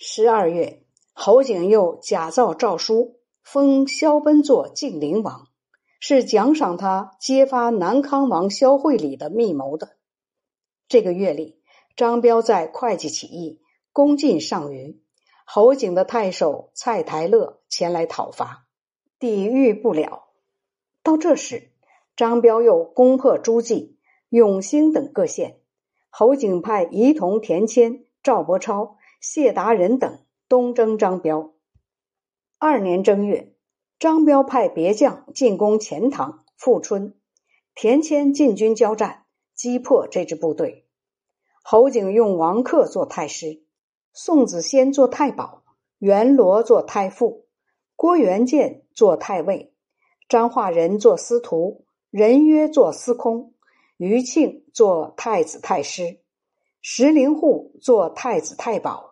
十二月，侯景又假造诏书，封萧奔做晋陵王，是奖赏他揭发南康王萧惠礼的密谋的。这个月里，张彪在会稽起义，攻进上虞，侯景的太守蔡台乐前来讨伐，抵御不了。到这时，张彪又攻破诸暨、永兴等各县。侯景派仪同田谦、赵伯超、谢达人等东征张彪。二年正月，张彪派别将进攻钱塘、富春，田谦进军交战，击破这支部队。侯景用王克做太师，宋子仙做太保，袁罗做太傅，郭元建做太尉，张化仁做司徒，任约做司空。余庆做太子太师，石灵户做太子太保，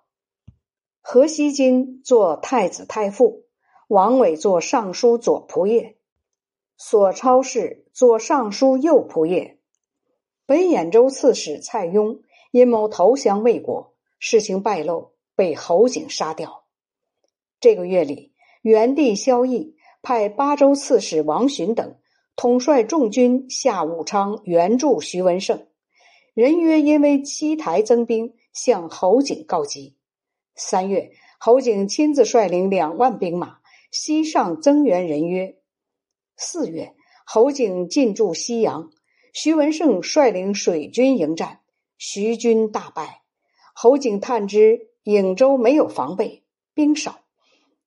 何西金做太子太傅，王伟做尚书左仆射，索超氏做尚书右仆射。北兖州刺史蔡邕阴谋投降魏国，事情败露，被侯景杀掉。这个月里，元帝萧绎派巴州刺史王寻等。统帅众军下武昌援助徐文胜，人约因为七台增兵，向侯景告急。三月，侯景亲自率领两万兵马西上增援人约。四月，侯景进驻西阳，徐文胜率领水军迎战，徐军大败。侯景探知颍州没有防备，兵少。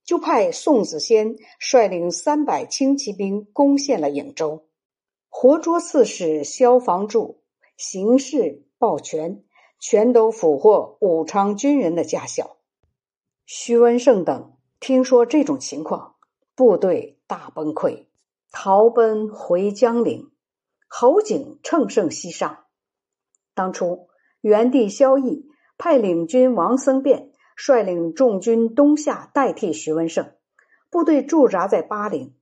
就派宋子仙率领三百轻骑兵攻陷了颍州，活捉刺史萧防柱、行事鲍全，全都俘获武昌军人的家小。徐文胜等听说这种情况，部队大崩溃，逃奔回江陵。侯景乘胜西上。当初元帝萧绎派领军王僧辩。率领众军东下，代替徐文胜。部队驻扎在巴陵。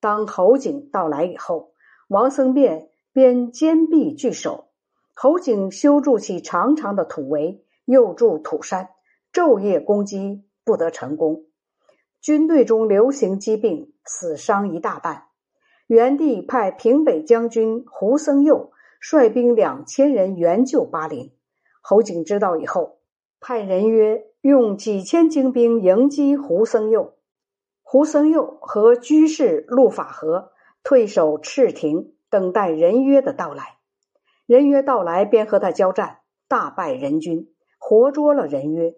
当侯景到来以后，王僧辩便坚壁据守。侯景修筑起长长的土围，又筑土山，昼夜攻击，不得成功。军队中流行疾病，死伤一大半。元帝派平北将军胡僧佑率兵两千人援救巴陵。侯景知道以后，派人曰。用几千精兵迎击胡僧佑，胡僧佑和居士陆法和退守赤亭，等待人约的到来。人约到来，便和他交战，大败人军，活捉了人约。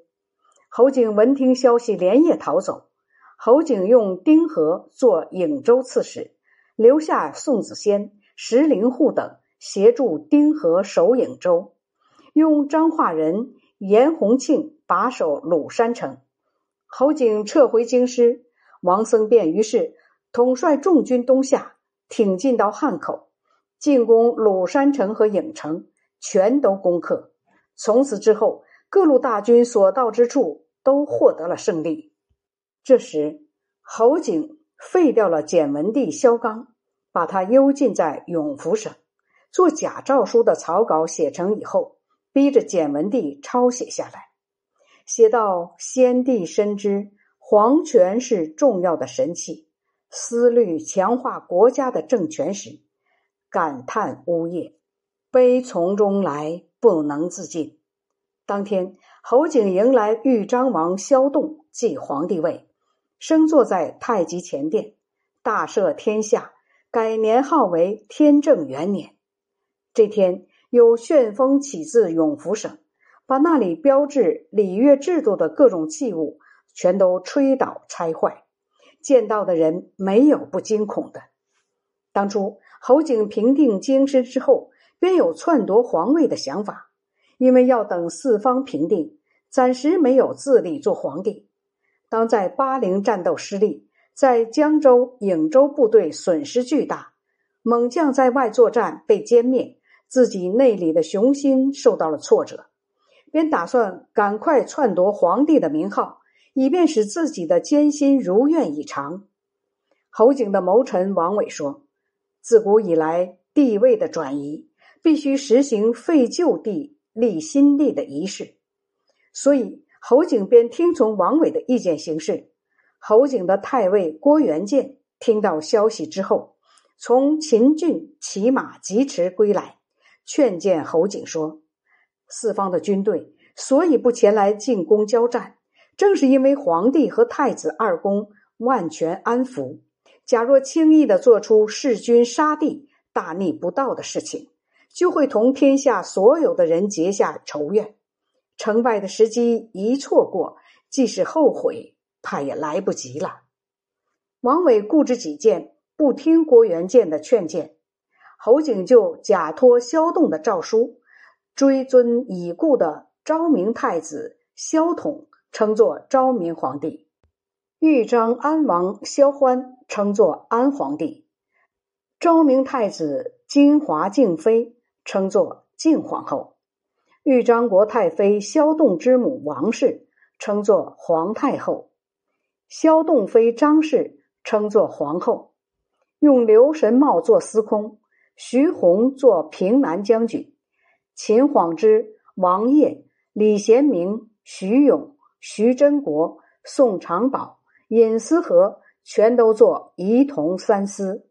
侯景闻听消息，连夜逃走。侯景用丁和做颍州刺史，留下宋子仙、石灵户等协助丁和守颍州，用张化仁。严洪庆把守鲁山城，侯景撤回京师，王僧辩于是统帅众军东下，挺进到汉口，进攻鲁山城和颍城，全都攻克。从此之后，各路大军所到之处都获得了胜利。这时，侯景废掉了简文帝萧纲，把他幽禁在永福省，做假诏书的草稿写成以后。逼着简文帝抄写下来，写到先帝深知皇权是重要的神器，思虑强化国家的政权时，感叹呜咽，悲从中来，不能自禁。当天，侯景迎来豫章王萧栋继皇帝位，升坐在太极前殿，大赦天下，改年号为天正元年。这天。有旋风起自永福省，把那里标志礼乐制度的各种器物全都吹倒拆坏，见到的人没有不惊恐的。当初侯景平定京师之后，便有篡夺皇位的想法，因为要等四方平定，暂时没有自立做皇帝。当在巴陵战斗失利，在江州、颍州部队损失巨大，猛将在外作战被歼灭。自己内里的雄心受到了挫折，便打算赶快篡夺皇帝的名号，以便使自己的艰辛如愿以偿。侯景的谋臣王伟说：“自古以来，帝位的转移必须实行废旧帝立新帝的仪式，所以侯景便听从王伟的意见行事。侯景的太尉郭元建听到消息之后，从秦郡骑马疾驰归来，劝谏侯景说：“四方的军队所以不前来进攻交战，正是因为皇帝和太子二公万全安抚。假若轻易的做出弑君杀弟、大逆不道的事情，就会同天下所有的人结下仇怨。成败的时机一错过，即使后悔。”怕也来不及了。王伟固执己见，不听郭元建的劝谏，侯景就假托萧栋的诏书，追尊已故的昭明太子萧统，称作昭明皇帝；豫章安王萧欢称作安皇帝；昭明太子金华敬妃称作敬皇后；豫章国太妃萧栋之母王氏称作皇太后。萧洞妃张氏称作皇后，用刘神茂做司空，徐弘做平南将军，秦晃之、王业、李贤明、徐勇、徐真国、宋长宝、尹思和全都做仪同三司。